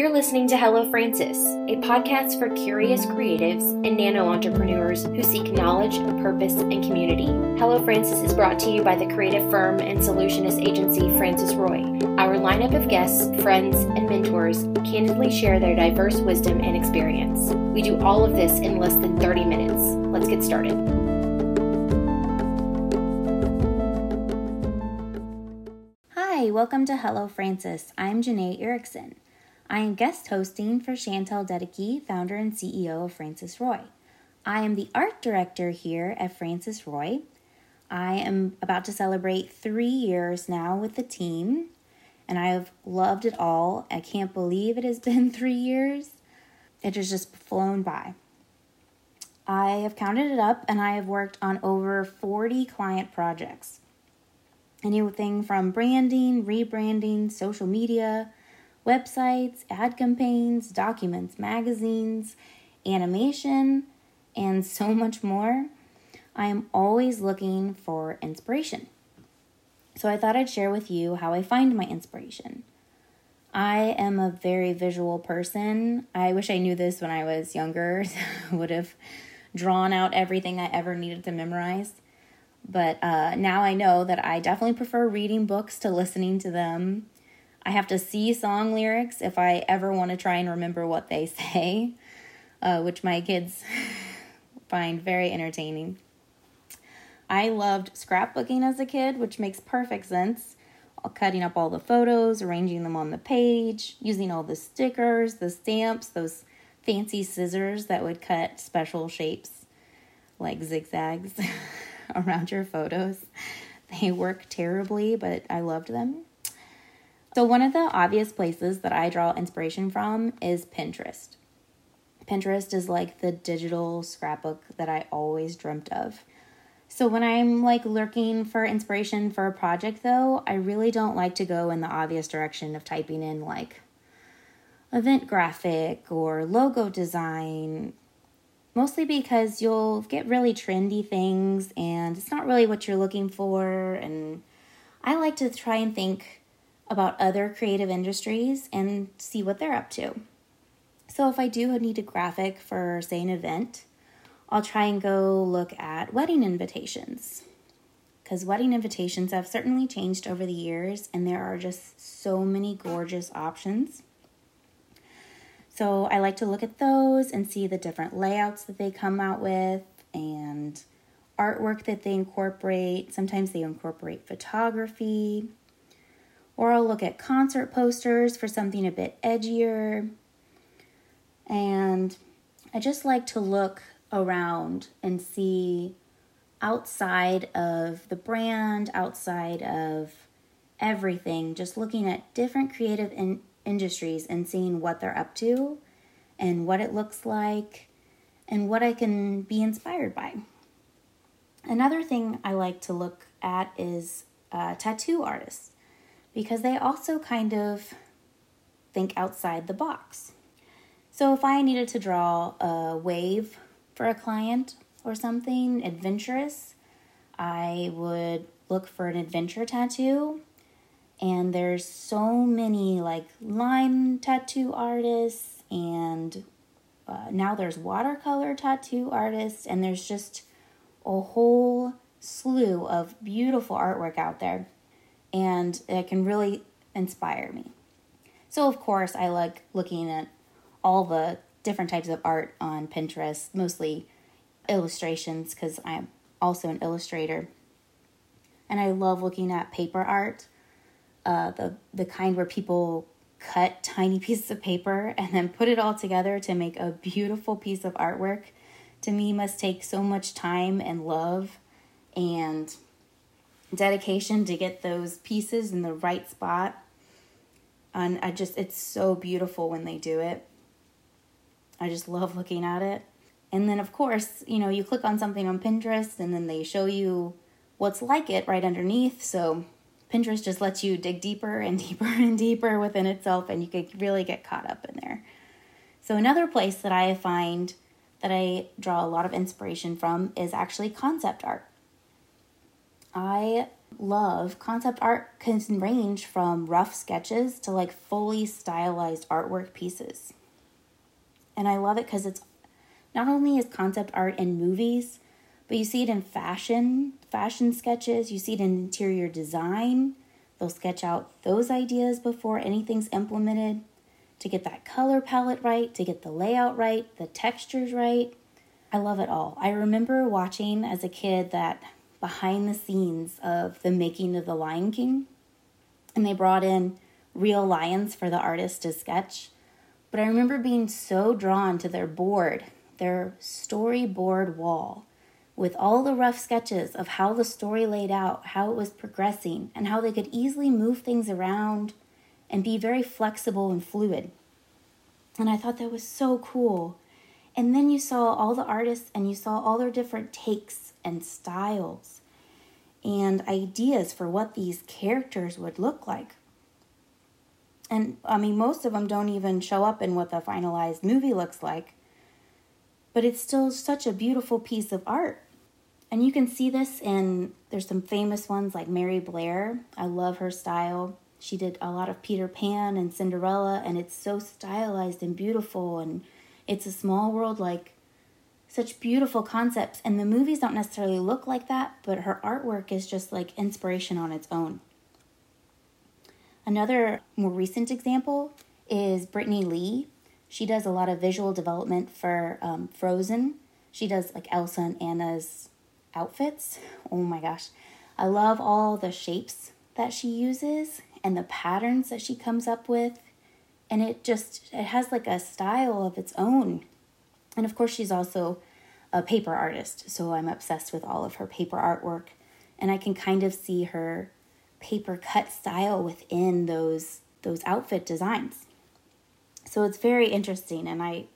You're listening to Hello Francis, a podcast for curious creatives and nano entrepreneurs who seek knowledge, purpose, and community. Hello Francis is brought to you by the creative firm and solutionist agency Francis Roy. Our lineup of guests, friends, and mentors candidly share their diverse wisdom and experience. We do all of this in less than 30 minutes. Let's get started. Hi, welcome to Hello Francis. I'm Janae Erickson. I am guest hosting for Chantel Dedeke, founder and CEO of Francis Roy. I am the art director here at Francis Roy. I am about to celebrate three years now with the team, and I have loved it all. I can't believe it has been three years. It has just flown by. I have counted it up, and I have worked on over 40 client projects. Anything from branding, rebranding, social media, websites, ad campaigns, documents, magazines, animation, and so much more. I am always looking for inspiration. So I thought I'd share with you how I find my inspiration. I am a very visual person. I wish I knew this when I was younger. Would have drawn out everything I ever needed to memorize. But uh, now I know that I definitely prefer reading books to listening to them. I have to see song lyrics if I ever want to try and remember what they say, uh, which my kids find very entertaining. I loved scrapbooking as a kid, which makes perfect sense. Cutting up all the photos, arranging them on the page, using all the stickers, the stamps, those fancy scissors that would cut special shapes like zigzags around your photos. They work terribly, but I loved them. So, one of the obvious places that I draw inspiration from is Pinterest. Pinterest is like the digital scrapbook that I always dreamt of. So, when I'm like lurking for inspiration for a project, though, I really don't like to go in the obvious direction of typing in like event graphic or logo design, mostly because you'll get really trendy things and it's not really what you're looking for. And I like to try and think about other creative industries and see what they're up to. So if I do need a graphic for, say, an event, I'll try and go look at wedding invitations. Because wedding invitations have certainly changed over the years, and there are just so many gorgeous options. So I like to look at those and see the different layouts that they come out with and artwork that they incorporate. Sometimes they incorporate photography, or I'll look at concert posters for something a bit edgier. And I just like to look around and see outside of the brand, outside of everything, just looking at different creative in- industries and seeing what they're up to and what it looks like and what I can be inspired by. Another thing I like to look at is uh, tattoo artists because they also kind of think outside the box. So if I needed to draw a wave for a client or something adventurous, I would look for an adventure tattoo. And there's so many like line tattoo artists, and uh, now there's watercolor tattoo artists, and there's just a whole slew of beautiful artwork out there and it can really inspire me. So, of course, I like looking at all the different types of art on Pinterest, mostly illustrations because I'm also an illustrator. And I love looking at paper art, uh, the, the kind where people cut tiny pieces of paper and then put it all together to make a beautiful piece of artwork. To me, must take so much time and love and dedication to get those pieces in the right spot. And I just, it's so beautiful when they do it. I just love looking at it. And then, of course, you know, you click on something on Pinterest and then they show you what's like it right underneath. So Pinterest just lets you dig deeper and deeper and deeper within itself, and you could really get caught up in there. So, another place that I find that I draw a lot of inspiration from is actually concept art. I love, concept art can range from rough sketches to like fully stylized artwork pieces. And I love it because it's not only is concept art in movies, but you see it in fashion, fashion sketches, you see it in interior design. They'll sketch out those ideas before anything's implemented to get that color palette right, to get the layout right, the textures right. I love it all. I remember watching as a kid that behind the scenes of the making of The Lion King, and they brought in real lions for the artist to sketch. But I remember being so drawn to their board, their storyboard wall, with all the rough sketches of how the story laid out, how it was progressing, and how they could easily move things around and be very flexible and fluid. And I thought that was so cool. And then you saw all the artists and you saw all their different takes and styles and ideas for what these characters would look like. And I mean, most of them don't even show up in what the finalized movie looks like, but it's still such a beautiful piece of art. And you can see this in, there's some famous ones like Mary Blair. I love her style. She did a lot of Peter Pan and Cinderella, and it's so stylized and beautiful. And it's a small world, like such beautiful concepts. And the movies don't necessarily look like that, but her artwork is just like inspiration on its own. Another more recent example is Brittney Lee. She does a lot of visual development for um, Frozen. She does like Elsa and Anna's outfits. Oh my gosh. I love all the shapes that she uses and the patterns that she comes up with and it just it has like a style of its own. And of course she's also a paper artist so i'm obsessed with all of her paper artwork. And i can kind of see her paper cut style within those those outfit designs. So it's very interesting and i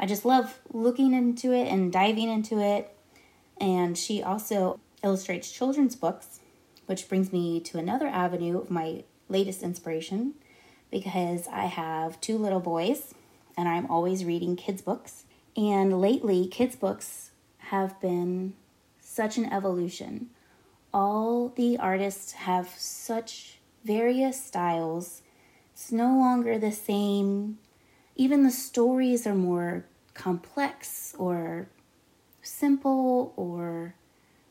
i just love looking into it and diving into it. And she also illustrates children's books which brings me to another avenue of my latest inspiration because I have two little boys and I'm always reading kids' books. And lately, kids' books have been such an evolution. All the artists have such various styles. It's no longer the same. Even the stories are more complex or simple or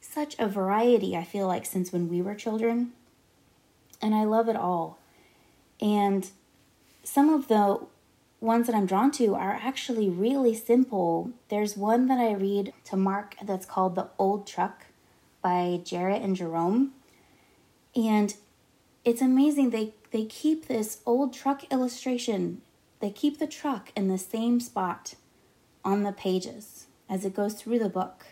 such a variety, I feel like, since when we were children and I love it all. And some of the ones that I'm drawn to are actually really simple. There's one that I read to Mark that's called The Old Truck by Jarrett and Jerome. And it's amazing. They they keep this old truck illustration. They keep the truck in the same spot on the pages as it goes through the book.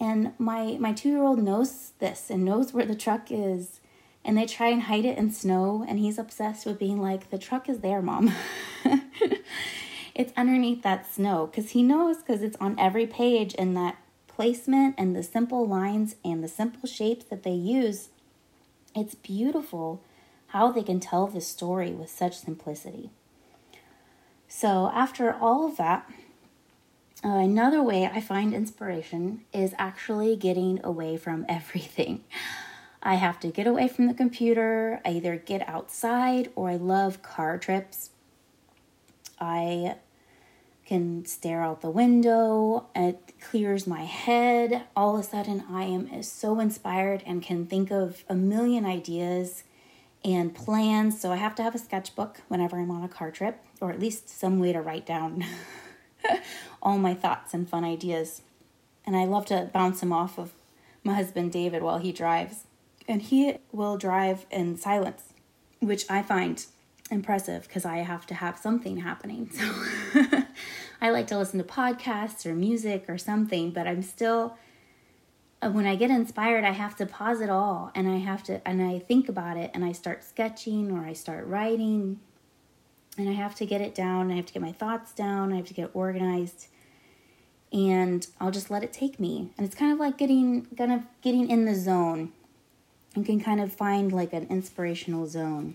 And my my 2-year-old knows this and knows where the truck is and they try and hide it in snow and he's obsessed with being like the truck is there mom. It's underneath that snow because he knows because it's on every page and that placement and the simple lines and the simple shapes that they use it's beautiful how they can tell the story with such simplicity. So after all of that uh, another way i find inspiration is actually getting away from everything I have to get away from the computer. I either get outside or I love car trips. I can stare out the window, it clears my head. All of a sudden, I am so inspired and can think of a million ideas and plans. So I have to have a sketchbook whenever I'm on a car trip, or at least some way to write down all my thoughts and fun ideas. And I love to bounce them off of my husband David while he drives and he will drive in silence, which I find impressive because I have to have something happening. So I like to listen to podcasts or music or something, but I'm still uh, when I get inspired, I have to pause it all and I have to and I think about it and I start sketching or I start writing and I have to get it down. I have to get my thoughts down. I have to get organized. And I'll just let it take me. And it's kind of like getting kind of getting in the zone and can kind of find like an inspirational zone.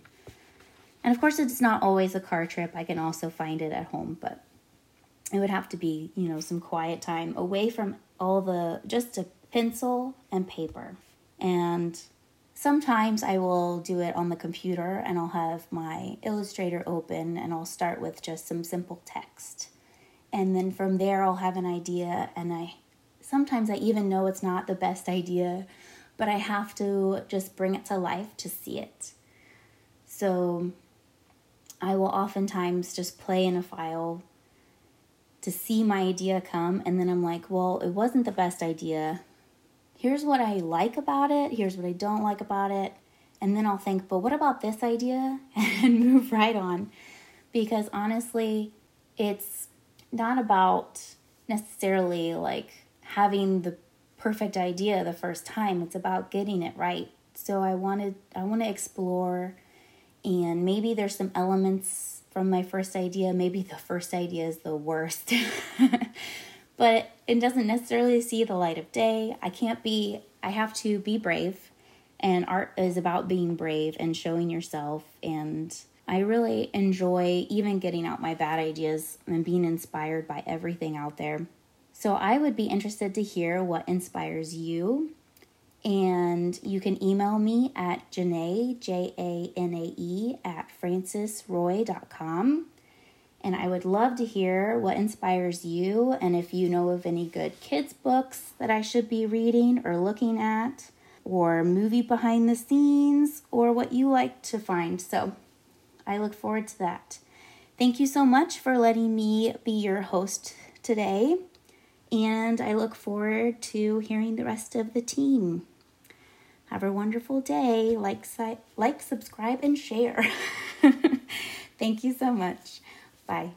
And of course, it's not always a car trip. I can also find it at home, but it would have to be, you know, some quiet time away from all the just a pencil and paper. And sometimes I will do it on the computer and I'll have my Illustrator open and I'll start with just some simple text. And then from there, I'll have an idea, and I sometimes I even know it's not the best idea, but I have to just bring it to life to see it. So I will oftentimes just play in a file to see my idea come, and then I'm like, well, it wasn't the best idea. Here's what I like about it, here's what I don't like about it. And then I'll think, but what about this idea? And move right on. Because honestly, it's not about necessarily like having the perfect idea the first time. It's about getting it right. So I wanted I want to explore and maybe there's some elements from my first idea. Maybe the first idea is the worst. but it doesn't necessarily see the light of day. I can't be I have to be brave and art is about being brave and showing yourself and I really enjoy even getting out my bad ideas and being inspired by everything out there. So I would be interested to hear what inspires you. And you can email me at Janae, J A N A E, at francisroy.com. And I would love to hear what inspires you and if you know of any good kids' books that I should be reading or looking at, or movie behind the scenes, or what you like to find. So I look forward to that. Thank you so much for letting me be your host today, and I look forward to hearing the rest of the team. Have a wonderful day. Like, like subscribe, and share. Thank you so much. Bye.